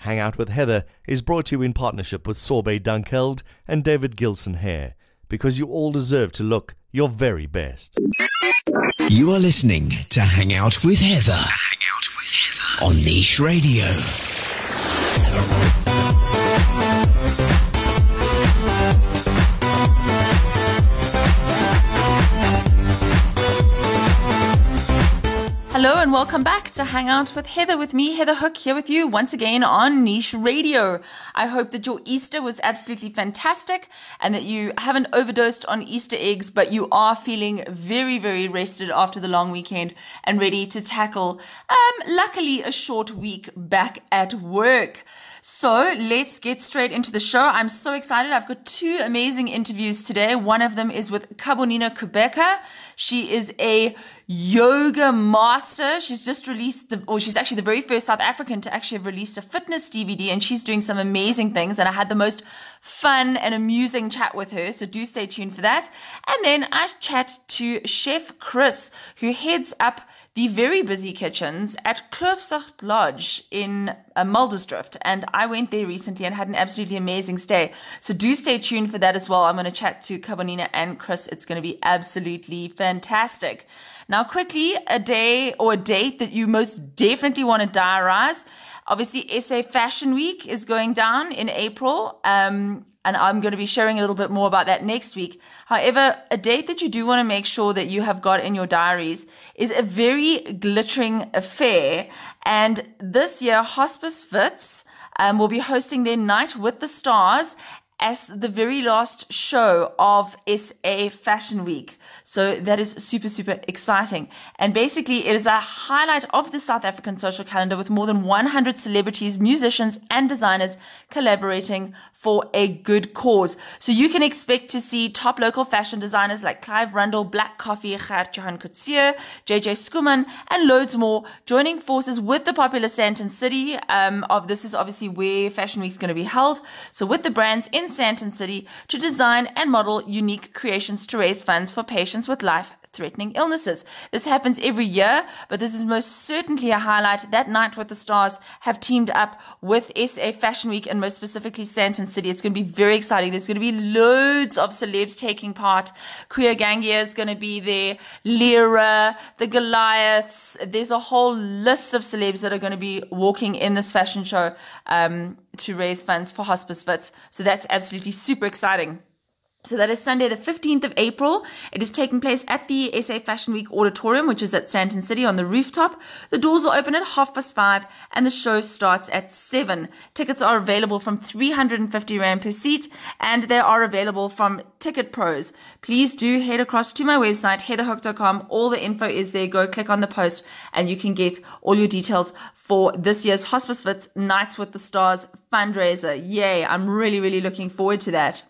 Hang Out with Heather is brought to you in partnership with Sorbet Dunkeld and David Gilson Hair, because you all deserve to look your very best. You are listening to Hang Out with Heather. Hang Out with Heather on Niche Radio. And welcome back to Hang Out with Heather with me, Heather Hook, here with you once again on Niche Radio. I hope that your Easter was absolutely fantastic and that you haven't overdosed on Easter eggs, but you are feeling very, very rested after the long weekend and ready to tackle, um, luckily a short week back at work. So let's get straight into the show. I'm so excited. I've got two amazing interviews today. One of them is with Khabonina Qubeka. She is a yoga master. She's just released the, or she's actually the very first South African to actually have released a fitness DVD and she's doing some amazing things. And I had the most fun and amusing chat with her. So do stay tuned for that. And then I chat to Chef Chris, who heads up the very busy kitchens at Kloofzicht Lodge in uh, Muldersdrift. And I went there recently and had an absolutely amazing stay. So do stay tuned for that as well. I'm going to chat to Khabonina and Chris. It's going to be absolutely fantastic. Now, quickly, a day or a date that you most definitely want to diarize. Obviously, SA Fashion Week is going down in April. Um, and I'm going to be sharing a little bit more about that next week. However, a date that you do want to make sure that you have got in your diaries is a very glittering affair. And this year, Hospice Wits um, will be hosting their Night with the Stars as the very last show of SA Fashion Week. So that is super, super exciting. And basically, it is a highlight of the South African social calendar with more than 100 celebrities, musicians, and designers collaborating for a good cause. So you can expect to see top local fashion designers like Clive Rundle, Black Coffee, Gert Johan Coetzee, JJ Schoeman, and loads more joining forces with the popular Sandton City. Um, of this is obviously where Fashion Week is going to be held. So with the brands in Sandton City to design and model unique creations to raise funds for patients with life threatening illnesses. This happens every year, but this is most certainly a highlight. That night with the stars have teamed up with SA Fashion Week and most specifically Sandton City. It's going to be very exciting. There's going to be loads of celebs taking part. Queer Gangia is going to be there. Lyra, the Goliaths. There's a whole list of celebs that are going to be walking in this fashion show um, to raise funds for hospice Wits. So that's absolutely super exciting. So that is Sunday, the 15th of April. It is taking place at the SA Fashion Week Auditorium, which is at Sandton City on the rooftop. The doors will open at half past five and the show starts at seven. Tickets are available from 350 Rand per seat and they are available from Ticket Pros. Please do head across to my website, heatherhook.com. All the info is there. Go click on the post and you can get all your details for this year's Hospice Wits Nights with the Stars fundraiser. Yay. I'm really, really looking forward to that.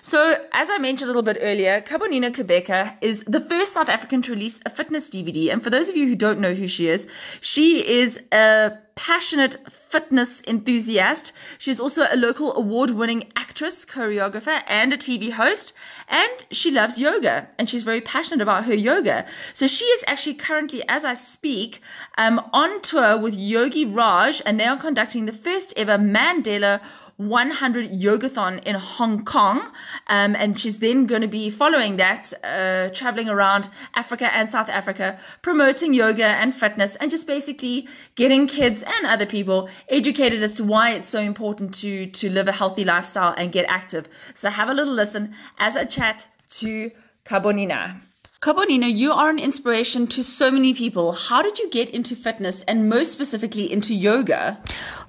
So, as I mentioned a little bit earlier, Khabonina Qubeka is the first South African to release a fitness DVD. And for those of you who don't know who she is, she is a passionate fitness enthusiast. She's also a local award winning actress, choreographer, and a TV host. And she loves yoga and she's very passionate about her yoga. So she is actually currently, as I speak, um, on tour with Yogi Raj and they are conducting the first ever Mandela 100 yogathon in Hong Kong. Um, and she's then going to be following that, uh, traveling around Africa and South Africa, promoting yoga and fitness and just basically getting kids and other people educated as to why it's so important to, to live a healthy lifestyle and get active. So have a little listen as I chat to Khabonina. Khabonina, you are an inspiration to so many people. How did you get into fitness and most specifically into yoga?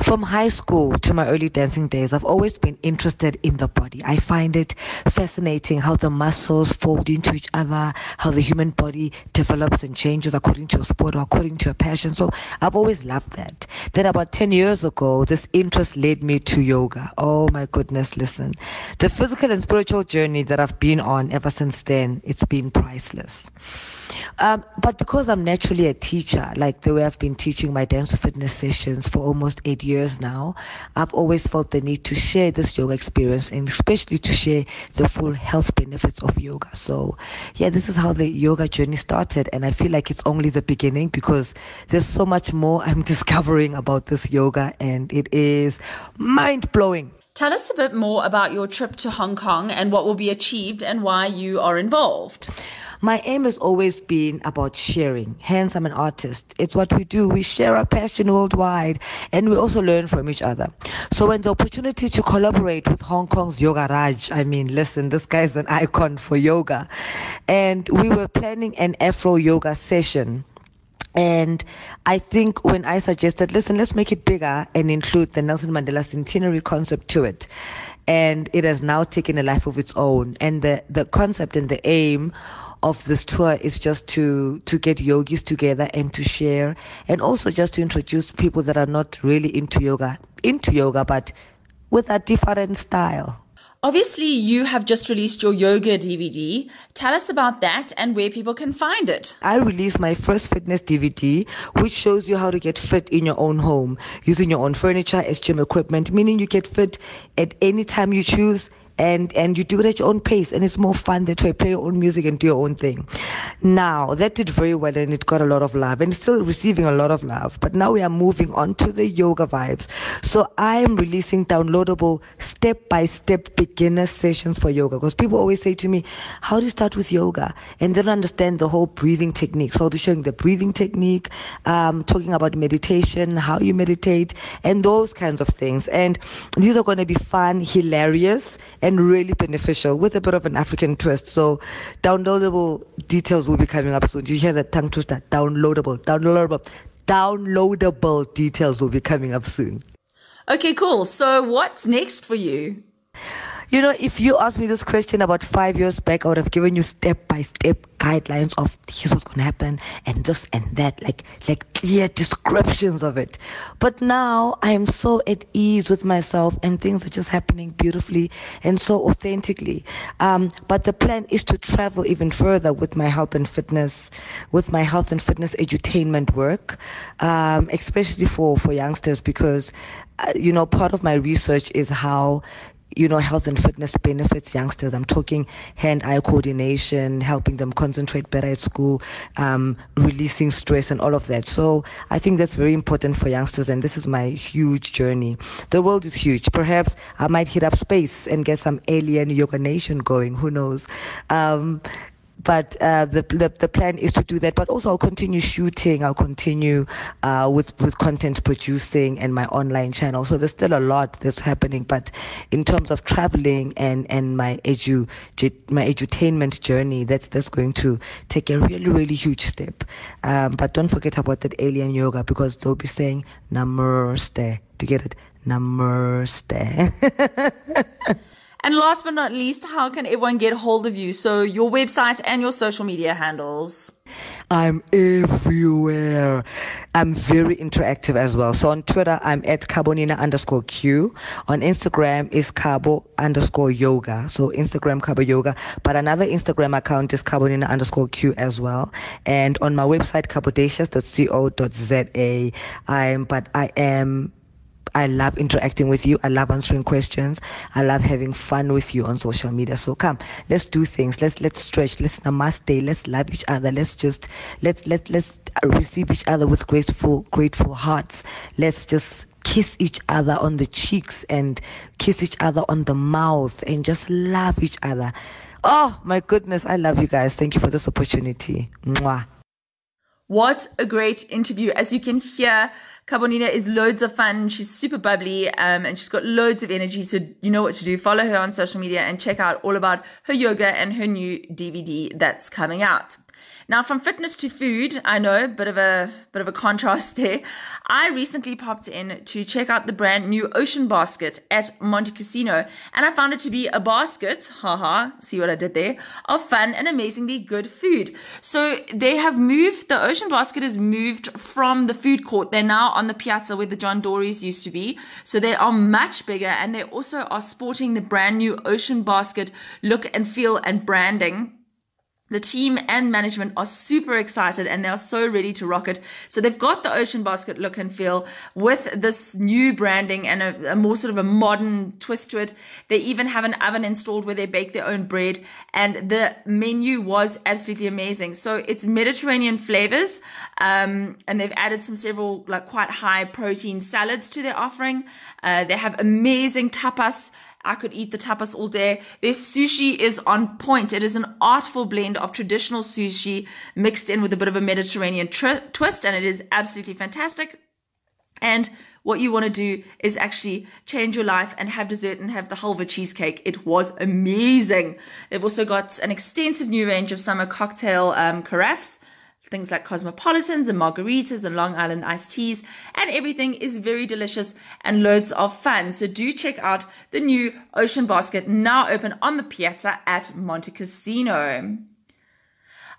From high school to my early dancing days, I've always been interested in the body. I find it fascinating how the muscles fold into each other, how the human body develops and changes according to a sport or according to a passion. So I've always loved that. Then about 10 years ago, this interest led me to yoga. Oh my goodness, listen. The physical and spiritual journey that I've been on ever since then, it's been priceless. Um, but because I'm naturally a teacher, like the way I've been teaching my dance fitness sessions for almost eight years now, I've always felt the need to share this yoga experience and especially to share the full health benefits of yoga. So, yeah, this is how the yoga journey started. And I feel like it's only the beginning because there's so much more I'm discovering about this yoga and it is mind blowing. Tell us a bit more about your trip to Hong Kong and what will be achieved and why you are involved. My aim has always been about sharing. Hence, I'm an artist. It's what we do. We share our passion worldwide and we also learn from each other. So when the opportunity to collaborate with Hong Kong's Yoga Raj, I mean, listen, this guy's an icon for yoga. And we were planning an Afro yoga session and I think when I suggested, listen, let's make it bigger and include the Nelson Mandela centenary concept to it. And it has now taken a life of its own. And the, the concept and the aim of this tour is just to, to get yogis together and to share and also just to introduce people that are not really into yoga, into yoga, but with a different style. Obviously, you have just released your yoga DVD. Tell us about that and where people can find it. I released my first fitness DVD, which shows you how to get fit in your own home using your own furniture as gym equipment, meaning you get fit at any time you choose and and you do it at your own pace and it's more fun that way play your own music and do your own thing. Now that did very well and it got a lot of love and still receiving a lot of love but now we are moving on to the yoga vibes. So i'm releasing downloadable step by step beginner sessions for yoga because people always say to me how do you start with yoga? And they don't understand the whole breathing technique. So i'll be showing the breathing technique um, talking about meditation how you meditate and those kinds of things. And these are going to be fun hilarious and really beneficial with a bit of an African twist. So downloadable details will be coming up soon. You hear that tongue twister? Downloadable, downloadable, downloadable details will be coming up soon. Okay, cool. So what's next for you? You know, if you asked me this question about five years back, I would have given you step by step guidelines of here's what's to happen and this and that, like, like clear descriptions of it. But now I am so at ease with myself and things are just happening beautifully and so authentically. Um, but the plan is to travel even further with my health and fitness, with my health and fitness edutainment work, um, especially for, for youngsters because, uh, you know, part of my research is how you know, health and fitness benefits youngsters. I'm talking hand-eye coordination, helping them concentrate better at school, um, releasing stress and all of that. So I think that's very important for youngsters. And this is my huge journey. The world is huge. Perhaps I might hit up space and get some alien yoga nation going. Who knows? Um, but uh, the, the, the plan is to do that. But also, I'll continue shooting. I'll continue uh, with with content producing and my online channel. So there's still a lot that's happening. But in terms of traveling and and my edu my edutainment journey, that's that's going to take a really really huge step. Um, but don't forget about that alien yoga because they'll be saying namaste. To get it, namaste. And last but not least, how can everyone get hold of you? So your website and your social media handles. I'm everywhere. I'm very interactive as well. So on Twitter, I'm at Khabonina underscore Q. On Instagram is Cabo underscore yoga. So Instagram Cabo yoga. But another Instagram account is Khabonina underscore Q as well. And on my website, cabodacious.co.za. I'm, but I am I love interacting with you. I love answering questions. I love having fun with you on social media. So come, let's do things. Let's let's stretch. Let's namaste. Let's love each other. Let's just let's let's let's receive each other with grateful grateful hearts. Let's just kiss each other on the cheeks and kiss each other on the mouth and just love each other. Oh my goodness, I love you guys. Thank you for this opportunity. Mwah. What a great interview. As you can hear, Khabonina is loads of fun. She's super bubbly, um, and she's got loads of energy. So you know what to do. Follow her on social media and check out all about her yoga and her new DVD that's coming out. Now, from fitness to food, I know, bit of a bit of a contrast there. I recently popped in to check out the brand new Ocean Basket at Montecasino, and I found it to be a basket, haha, see what I did there, of fun and amazingly good food. So they have moved, the Ocean Basket has moved from the food court. They're now on the piazza where the John Dory's used to be. So they are much bigger and they also are sporting the brand new Ocean Basket look and feel and branding the team and management are super excited and they are so ready to rock it. So they've got the Ocean Basket look and feel with this new branding and a, a, more sort of a modern twist to it. They even have an oven installed where they bake their own bread and the menu was absolutely amazing. So it's Mediterranean flavors. Um, and they've added some several like quite high protein salads to their offering. Uh, they have amazing tapas I could eat the tapas all day. Their sushi is on point. It is an artful blend of traditional sushi mixed in with a bit of a Mediterranean twist, and it is absolutely fantastic. And what you want to do is actually change your life and have dessert and have the halva cheesecake. It was amazing. They've also got an extensive new range of summer cocktail um, carafes things like cosmopolitans and margaritas and Long Island iced teas, and everything is very delicious and loads of fun. So do check out the new Ocean Basket now open on the piazza at Montecasino.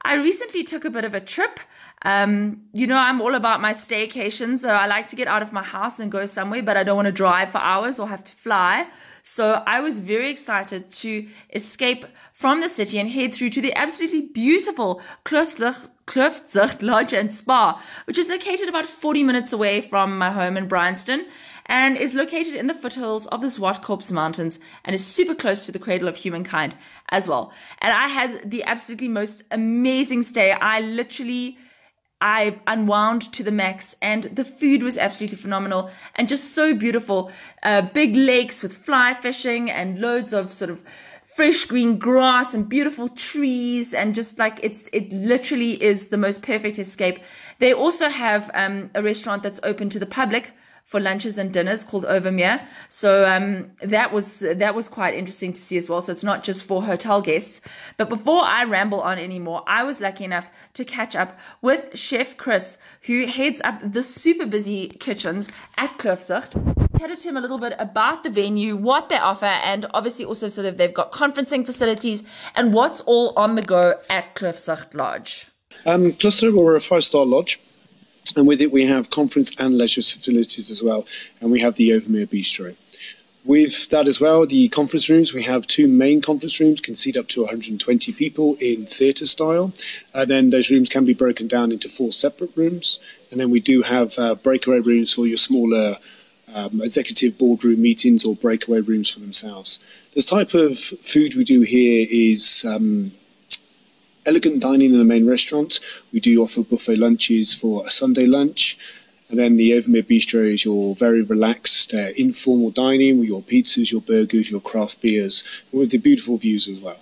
I recently took a bit of a trip. Um, you know, I'm all about my staycation, so I like to get out of my house and go somewhere, but I don't want to drive for hours or have to fly. So I was very excited to escape from the city and head through to the absolutely beautiful Kloofzicht Lodge and Spa, which is located about 40 minutes away from my home in Bryanston and is located in the foothills of the Zwartkops Mountains and is super close to the cradle of humankind as well. And I had the absolutely most amazing stay. I literally I unwound to the max and the food was absolutely phenomenal and just so beautiful. Uh, big lakes with fly fishing and loads of sort of fresh green grass and beautiful trees and just like it's it literally is the most perfect escape. They also have um, a restaurant that's open to the public for lunches and dinners called Overmere. So um, that was that was quite interesting to see as well. So it's not just for hotel guests. But before I ramble on anymore, I was lucky enough to catch up with Chef Chris, who heads up the super busy kitchens at Kloofzicht. Chatted to him a little bit about the venue, what they offer, and obviously also so that they've got conferencing facilities and what's all on the go at Kloofzicht Lodge. Um, we're a five-star lodge. And with it, we have conference and leisure facilities as well. And we have the Overmere Bistro. With that as well, the conference rooms, we have two main conference rooms, can seat up to 120 people in theatre style. And then those rooms can be broken down into four separate rooms. And then we do have uh, breakaway rooms for your smaller um, executive boardroom meetings or breakaway rooms for themselves. The type of food we do here is um, elegant dining in the main restaurant. We do offer buffet lunches for a Sunday lunch. And then the Overmere Bistro is your very relaxed, uh, informal dining with your pizzas, your burgers, your craft beers, with the beautiful views as well.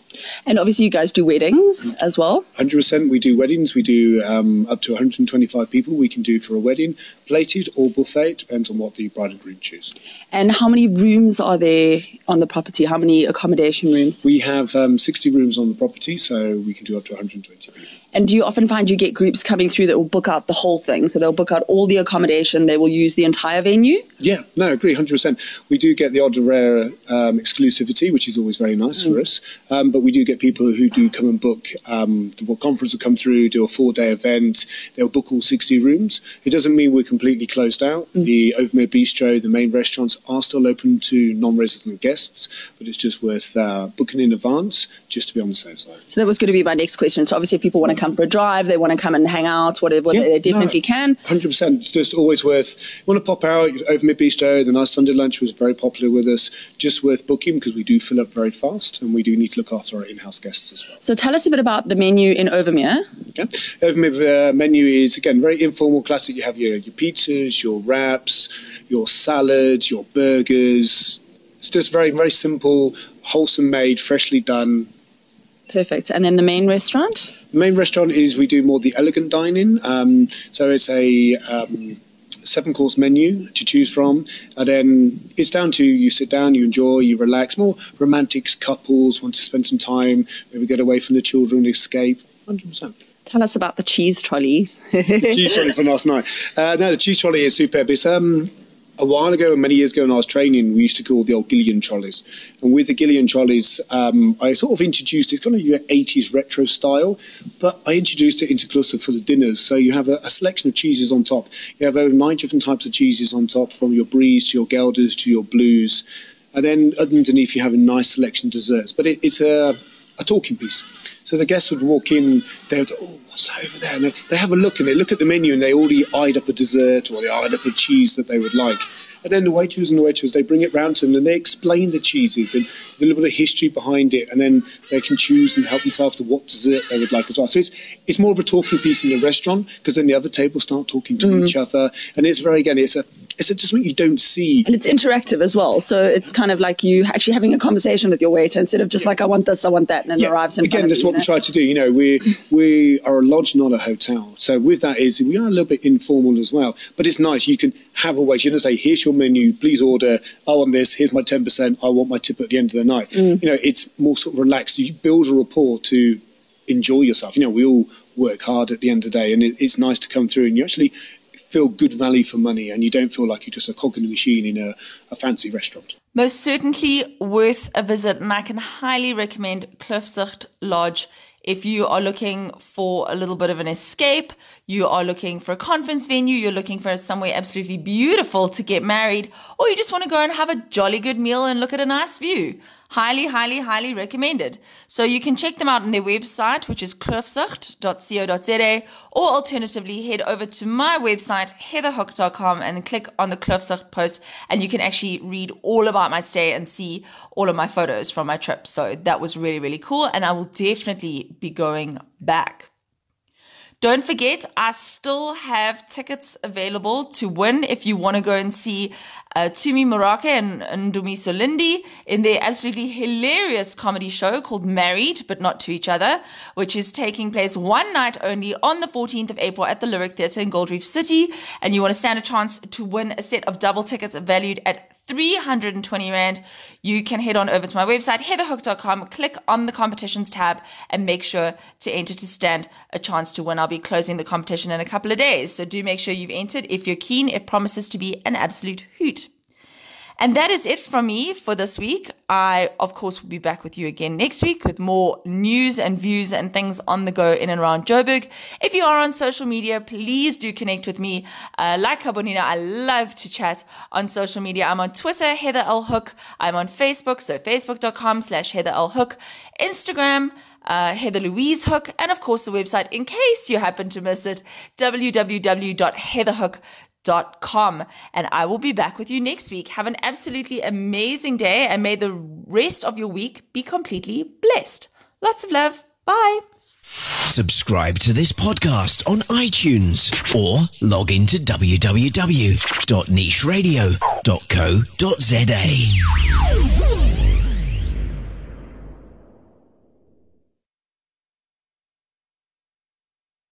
And obviously, you guys do weddings as well. 100%. We do weddings. We do um, up to 125 people. We can do for a wedding, plated or buffet. Depends on what the bride and groom choose. And how many rooms are there on the property? How many accommodation rooms? We have um, 60 rooms on the property, so we can do up to 120 people. And do you often find you get groups coming through that will book out the whole thing? So they'll book out all the accommodation, they will use the entire venue? Yeah, no, I agree, 100%. We do get the odd rare um, exclusivity, which is always very nice mm. for us. Um, but we do get people who do come and book. Um, the conference will come through, do a four day event, they'll book all 60 rooms. It doesn't mean we're completely closed out. Mm. The Overmere Bistro, the main restaurants are still open to non resident guests, but it's just worth uh, booking in advance just to be on the safe side. So that was going to be my next question. So obviously, if people want to come for a drive, they want to come and hang out, whatever, yeah, they definitely no, can. 100%. Just always worth, you want to pop out Overmere day. the nice Sunday lunch was very popular with us. Just worth booking because we do fill up very fast and we do need to look after our in house guests as well. So tell us a bit about the menu in Overmere. Okay. Overmere uh, menu is, again, very informal, classic. You have your, your pizzas, your wraps, your salads, your burgers. It's just very, very simple, wholesome made, freshly done Perfect. And then the main restaurant? The main restaurant is we do more the elegant dining. Um, so it's a um, seven course menu to choose from. And then it's down to you sit down, you enjoy, you relax. More romantics, couples want to spend some time, maybe get away from the children, escape. 100%. Tell us about the cheese trolley. the cheese trolley from last night. Uh, no, the cheese trolley is superb. It's um, a while ago, many years ago when I was training, we used to call the old Gillian trolleys. And with the Gillian trolleys, um, I sort of introduced it, kind of your 80s retro style, but I introduced it into cluster for the dinners. So you have a, a, selection of cheeses on top. You have over nine different types of cheeses on top, from your bries to your gelders to your blues. And then underneath you have a nice selection of desserts. But it, it's a, a talking piece. So the guests would walk in, they would, go, oh, what's over there? And they have a look and they look at the menu and they already eyed up a dessert or they eyed up a cheese that they would like. And then the waiters and the waitresses, they bring it round to them and they explain the cheeses and a little bit of history behind it. And then they can choose and help themselves to what dessert they would like as well. So it's, it's more of a talking piece in the restaurant because then the other tables start talking to mm. each other. And it's very, again, it's a, it's just something you don't see. And it's interactive as well. So it's kind of like you actually having a conversation with your waiter instead of just yeah. like, I want this, I want that, and then yeah. arrives in Again, that's you, what we try to do. You know, we, we are a lodge, not a hotel. So with that is we are a little bit informal as well. But it's nice. You can have a waiter. You don't say, here's your menu, please order. I want this, here's my 10%, I want my tip at the end of the night. Mm. You know, it's more sort of relaxed. You build a rapport to enjoy yourself. You know, we all work hard at the end of the day, and it, it's nice to come through and you actually feel good value for money and you don't feel like you're just a cog in the machine in a, a fancy restaurant. Most certainly worth a visit, and I can highly recommend Kloofzicht Lodge if you are looking for a little bit of an escape, you are looking for a conference venue, you're looking for somewhere absolutely beautiful to get married, or you just want to go and have a jolly good meal and look at a nice view highly, highly, highly recommended. So you can check them out on their website, which is kloofzicht.co.za, or alternatively head over to my website, heatherhook.com and click on the Kloofzicht post and you can actually read all about my stay and see all of my photos from my trip. So that was really, really cool. And I will definitely be going back. Don't forget, I still have tickets available to win if you want to go and see uh, Tumi Morake and, Ndumiso Lindi in their absolutely hilarious comedy show called Married But Not to Each Other, which is taking place one night only on the 14th of April at the Lyric Theatre in Gold Reef City. And you want to stand a chance to win a set of double tickets valued at 320 Rand, you can head on over to my website, heatherhook.com, click on the competitions tab, and make sure to enter to stand a chance to win. I'll be closing the competition in a couple of days, so do make sure you've entered. If you're keen, it promises to be an absolute hoot. And that is it from me for this week. I, of course, will be back with you again next week with more news and views and things on the go in and around Joburg. If you are on social media, please do connect with me. Uh, like Khabonina, I love to chat on social media. I'm on Twitter, Heather L. Hook. I'm on Facebook, so facebook.com slash Heather L. Hook. Instagram, uh, Heather Louise Hook, and of course the website in case you happen to miss it, www.heatherhook.com com. And I will be back with you next week. Have an absolutely amazing day and may the rest of your week be completely blessed. Lots of love. Bye. Subscribe to this podcast on iTunes or log into www.nicheradio.co.za.